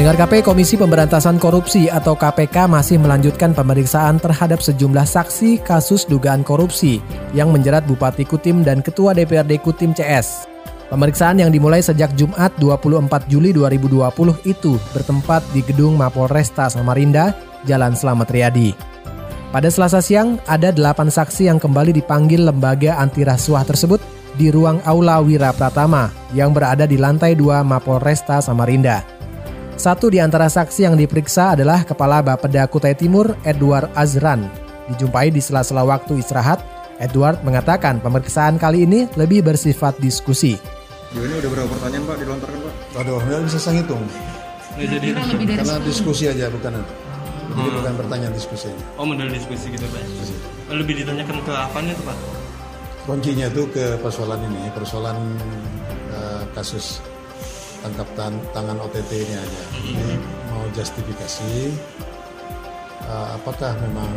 Pendengar KP Komisi Pemberantasan Korupsi atau KPK masih melanjutkan pemeriksaan terhadap sejumlah saksi kasus dugaan korupsi yang menjerat Bupati Kutim dan Ketua DPRD Kutim CS. Pemeriksaan yang dimulai sejak Jumat 24 Juli 2020 itu bertempat di gedung Mapolresta Samarinda, Jalan Slamet Riyadi. Pada selasa siang, ada delapan saksi yang kembali dipanggil lembaga anti rasuah tersebut di ruang Aula Wira Pratama yang berada di lantai 2 Mapolresta Samarinda. Satu di antara saksi yang diperiksa adalah Kepala Bapeda Kutai Timur, Edward Azran. Dijumpai di sela-sela waktu istirahat, Edward mengatakan pemeriksaan kali ini lebih bersifat diskusi. Ini udah berapa pertanyaan Pak dilontarkan Pak? Aduh, nggak bisa saya ngitung. jadi Karena diskusi aja bukan jadi bukan pertanyaan diskusi. Oh model diskusi gitu Pak. Lebih ditanyakan ke apanya tuh Pak? Kuncinya itu ke persoalan ini, persoalan eh, kasus tangkap tan- tangan OTT-nya aja. Ini mau justifikasi eh, apakah memang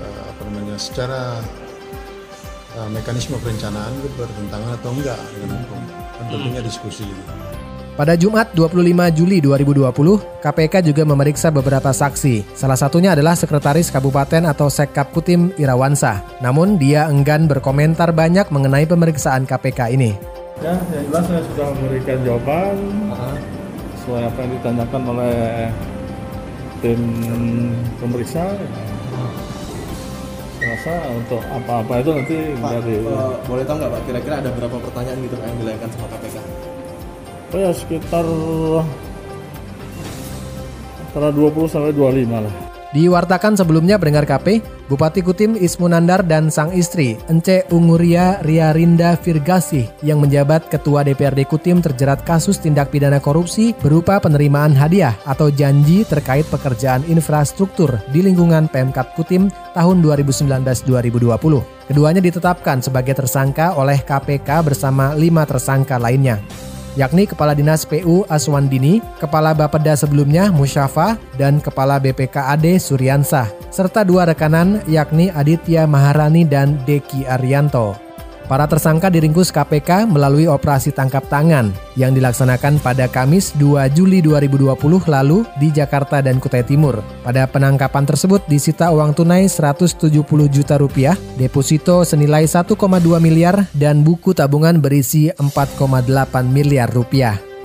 eh, apa namanya secara eh, mekanisme perencanaan itu bertentangan atau enggak dengan hukum. Kan tentunya diskusi ini. Pada Jumat 25 Juli 2020, KPK juga memeriksa beberapa saksi. Salah satunya adalah Sekretaris Kabupaten atau Sekap Kutim Irawansa. Namun dia enggan berkomentar banyak mengenai pemeriksaan KPK ini. Ya, yang jelas saya sudah memberikan jawaban sesuai apa yang ditanyakan oleh tim pemeriksa. Rasa untuk apa-apa itu nanti Pak, dari eh, boleh tahu nggak Pak, kira-kira ada berapa pertanyaan gitu yang dilayangkan sama KPK? oh ya sekitar antara 20 sampai 25 lah. Diwartakan sebelumnya pendengar KP, Bupati Kutim Ismunandar dan sang istri, Ence Unguria Riarinda Virgasih yang menjabat Ketua DPRD Kutim terjerat kasus tindak pidana korupsi berupa penerimaan hadiah atau janji terkait pekerjaan infrastruktur di lingkungan Pemkap Kutim tahun 2019-2020. Keduanya ditetapkan sebagai tersangka oleh KPK bersama lima tersangka lainnya yakni Kepala Dinas PU Aswandini, Kepala Bapeda sebelumnya Musyafa, dan Kepala BPKAD Suryansah, serta dua rekanan yakni Aditya Maharani dan Deki Arianto. Para tersangka diringkus KPK melalui operasi tangkap tangan yang dilaksanakan pada Kamis 2 Juli 2020 lalu di Jakarta dan Kutai Timur. Pada penangkapan tersebut disita uang tunai 170 juta rupiah, deposito senilai 1,2 miliar, dan buku tabungan berisi 4,8 miliar rupiah.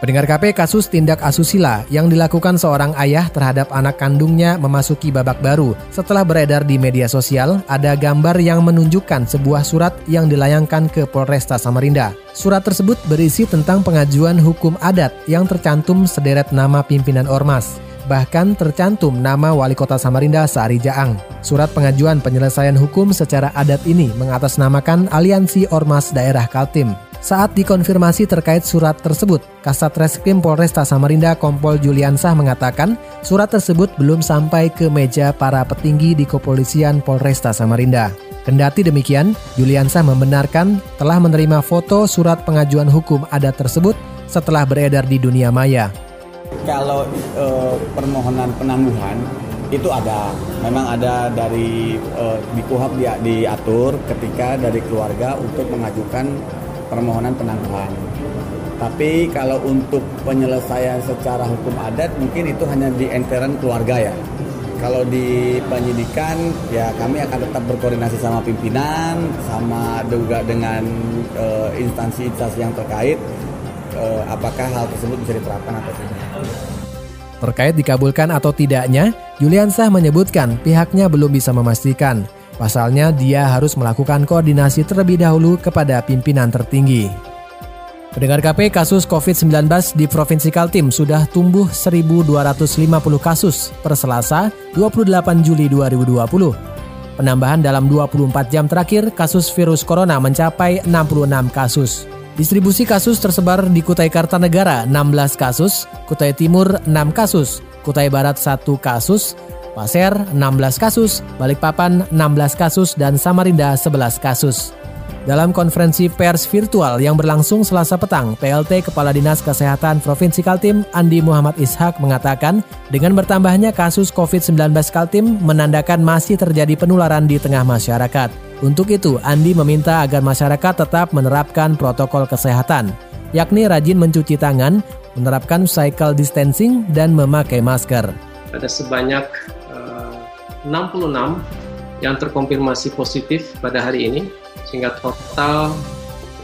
Pendengar KP kasus tindak asusila yang dilakukan seorang ayah terhadap anak kandungnya memasuki babak baru. Setelah beredar di media sosial, ada gambar yang menunjukkan sebuah surat yang dilayangkan ke Polresta Samarinda. Surat tersebut berisi tentang pengajuan hukum adat yang tercantum sederet nama pimpinan ormas. Bahkan tercantum nama Wali Kota Samarinda Sari Jaang. Surat pengajuan penyelesaian hukum secara adat ini mengatasnamakan Aliansi Ormas Daerah Kaltim. Saat dikonfirmasi terkait surat tersebut, Kasat Reskrim Polresta Samarinda Kompol Juliansah mengatakan surat tersebut belum sampai ke meja para petinggi di kepolisian Polresta Samarinda. Kendati demikian, Juliansah membenarkan telah menerima foto surat pengajuan hukum adat tersebut setelah beredar di dunia maya. Kalau eh, permohonan penangguhan itu ada, memang ada dari eh, di diatur ketika dari keluarga untuk mengajukan permohonan penangguhan. Tapi kalau untuk penyelesaian secara hukum adat mungkin itu hanya di enteran keluarga ya. Kalau di penyidikan ya kami akan tetap berkoordinasi sama pimpinan, sama juga dengan eh, instansi-instansi yang terkait eh, apakah hal tersebut bisa diterapkan atau tidak. Terkait dikabulkan atau tidaknya, Juliansah menyebutkan pihaknya belum bisa memastikan. Pasalnya dia harus melakukan koordinasi terlebih dahulu kepada pimpinan tertinggi. Pendengar KP kasus COVID-19 di Provinsi Kaltim sudah tumbuh 1.250 kasus per Selasa 28 Juli 2020. Penambahan dalam 24 jam terakhir kasus virus corona mencapai 66 kasus. Distribusi kasus tersebar di Kutai Kartanegara 16 kasus, Kutai Timur 6 kasus, Kutai Barat 1 kasus, Pasir 16 kasus, Balikpapan 16 kasus, dan Samarinda 11 kasus. Dalam konferensi pers virtual yang berlangsung selasa petang, PLT Kepala Dinas Kesehatan Provinsi Kaltim Andi Muhammad Ishak mengatakan dengan bertambahnya kasus COVID-19 Kaltim menandakan masih terjadi penularan di tengah masyarakat. Untuk itu, Andi meminta agar masyarakat tetap menerapkan protokol kesehatan, yakni rajin mencuci tangan, menerapkan cycle distancing, dan memakai masker. Ada sebanyak 66 yang terkonfirmasi positif pada hari ini sehingga total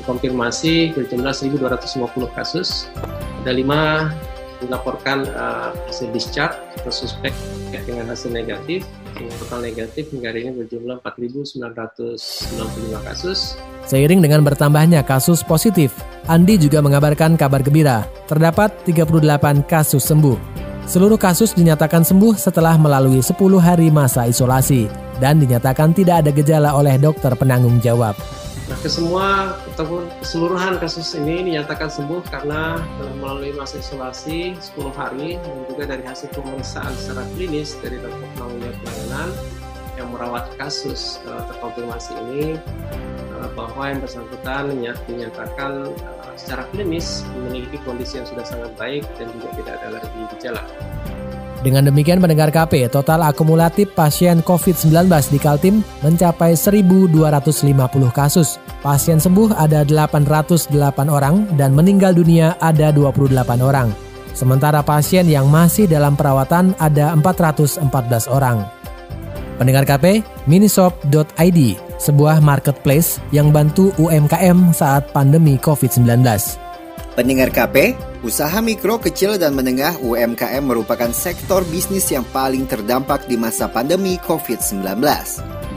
konfirmasi berjumlah 1.250 kasus. Ada lima dilaporkan uh, hasil discharge atau suspek dengan hasil negatif. Sehingga total negatif hingga hari ini berjumlah 4.995 kasus. Seiring dengan bertambahnya kasus positif, Andi juga mengabarkan kabar gembira. Terdapat 38 kasus sembuh. Seluruh kasus dinyatakan sembuh setelah melalui 10 hari masa isolasi dan dinyatakan tidak ada gejala oleh dokter penanggung jawab. Nah, kesemua ataupun keseluruhan kasus ini dinyatakan sembuh karena telah melalui masa isolasi 10 hari dan juga dari hasil pemeriksaan secara klinis dari dokter penanggung jawab pelayanan yang merawat kasus uh, terkonfirmasi ini uh, bahwa yang bersangkutan dinyatakan uh, secara klinis memiliki kondisi yang sudah sangat baik dan juga tidak ada lagi gejala. Dengan demikian pendengar KP, total akumulatif pasien COVID-19 di Kaltim mencapai 1.250 kasus. Pasien sembuh ada 808 orang dan meninggal dunia ada 28 orang. Sementara pasien yang masih dalam perawatan ada 414 orang. Pendengar KP, minishop.id, sebuah marketplace yang bantu UMKM saat pandemi COVID-19. Pendengar KP, usaha mikro, kecil, dan menengah UMKM merupakan sektor bisnis yang paling terdampak di masa pandemi COVID-19.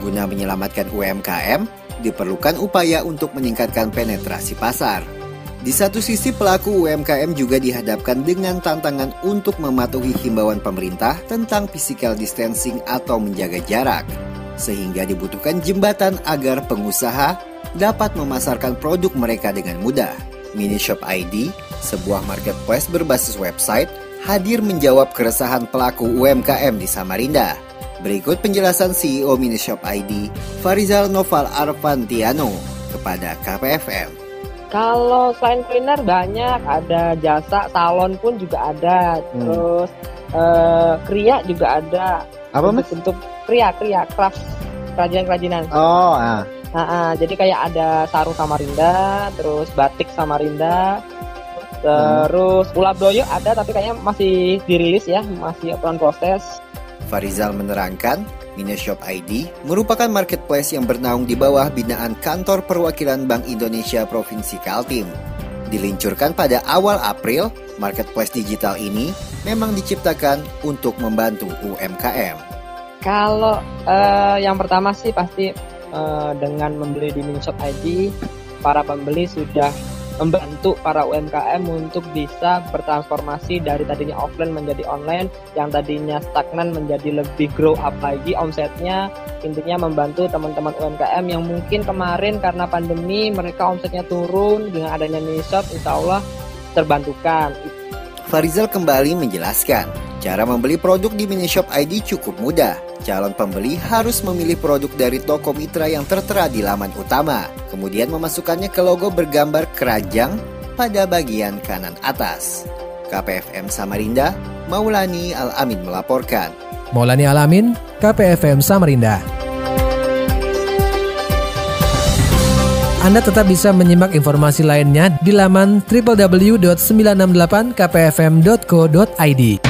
Guna menyelamatkan UMKM, diperlukan upaya untuk meningkatkan penetrasi pasar. Di satu sisi pelaku UMKM juga dihadapkan dengan tantangan untuk mematuhi himbauan pemerintah tentang physical distancing atau menjaga jarak. Sehingga dibutuhkan jembatan agar pengusaha dapat memasarkan produk mereka dengan mudah. Minishop ID, sebuah marketplace berbasis website, hadir menjawab keresahan pelaku UMKM di Samarinda. Berikut penjelasan CEO Minishop ID, Farizal Noval Arfantiano, kepada KPFM. Kalau selain kuliner banyak, ada jasa salon pun juga ada, hmm. terus uh, kria juga ada. Apa mas? Untuk kria, kria, craft, kerajinan kerajinan. Oh, ah. Nah, uh, jadi kayak ada sarung Samarinda, terus batik Samarinda, terus hmm. ulap ada tapi kayaknya masih dirilis ya, masih pelan proses. Farizal menerangkan, Mineshop ID merupakan marketplace yang bernaung di bawah binaan Kantor Perwakilan Bank Indonesia Provinsi Kaltim. Diluncurkan pada awal April, marketplace digital ini memang diciptakan untuk membantu UMKM. Kalau uh, yang pertama sih pasti uh, dengan membeli di Minishop ID, para pembeli sudah membantu para UMKM untuk bisa bertransformasi dari tadinya offline menjadi online, yang tadinya stagnan menjadi lebih grow up lagi omsetnya. Intinya membantu teman-teman UMKM yang mungkin kemarin karena pandemi mereka omsetnya turun dengan adanya Minishop, insya Allah terbantukan. Farizal kembali menjelaskan, cara membeli produk di Minishop ID cukup mudah. Calon pembeli harus memilih produk dari toko mitra yang tertera di laman utama, kemudian memasukkannya ke logo bergambar keranjang pada bagian kanan atas. KPFM Samarinda, Maulani Al-Amin melaporkan. Maulani Al-Amin, KPFM Samarinda. Anda tetap bisa menyimak informasi lainnya di laman www.968kpfm.co.id.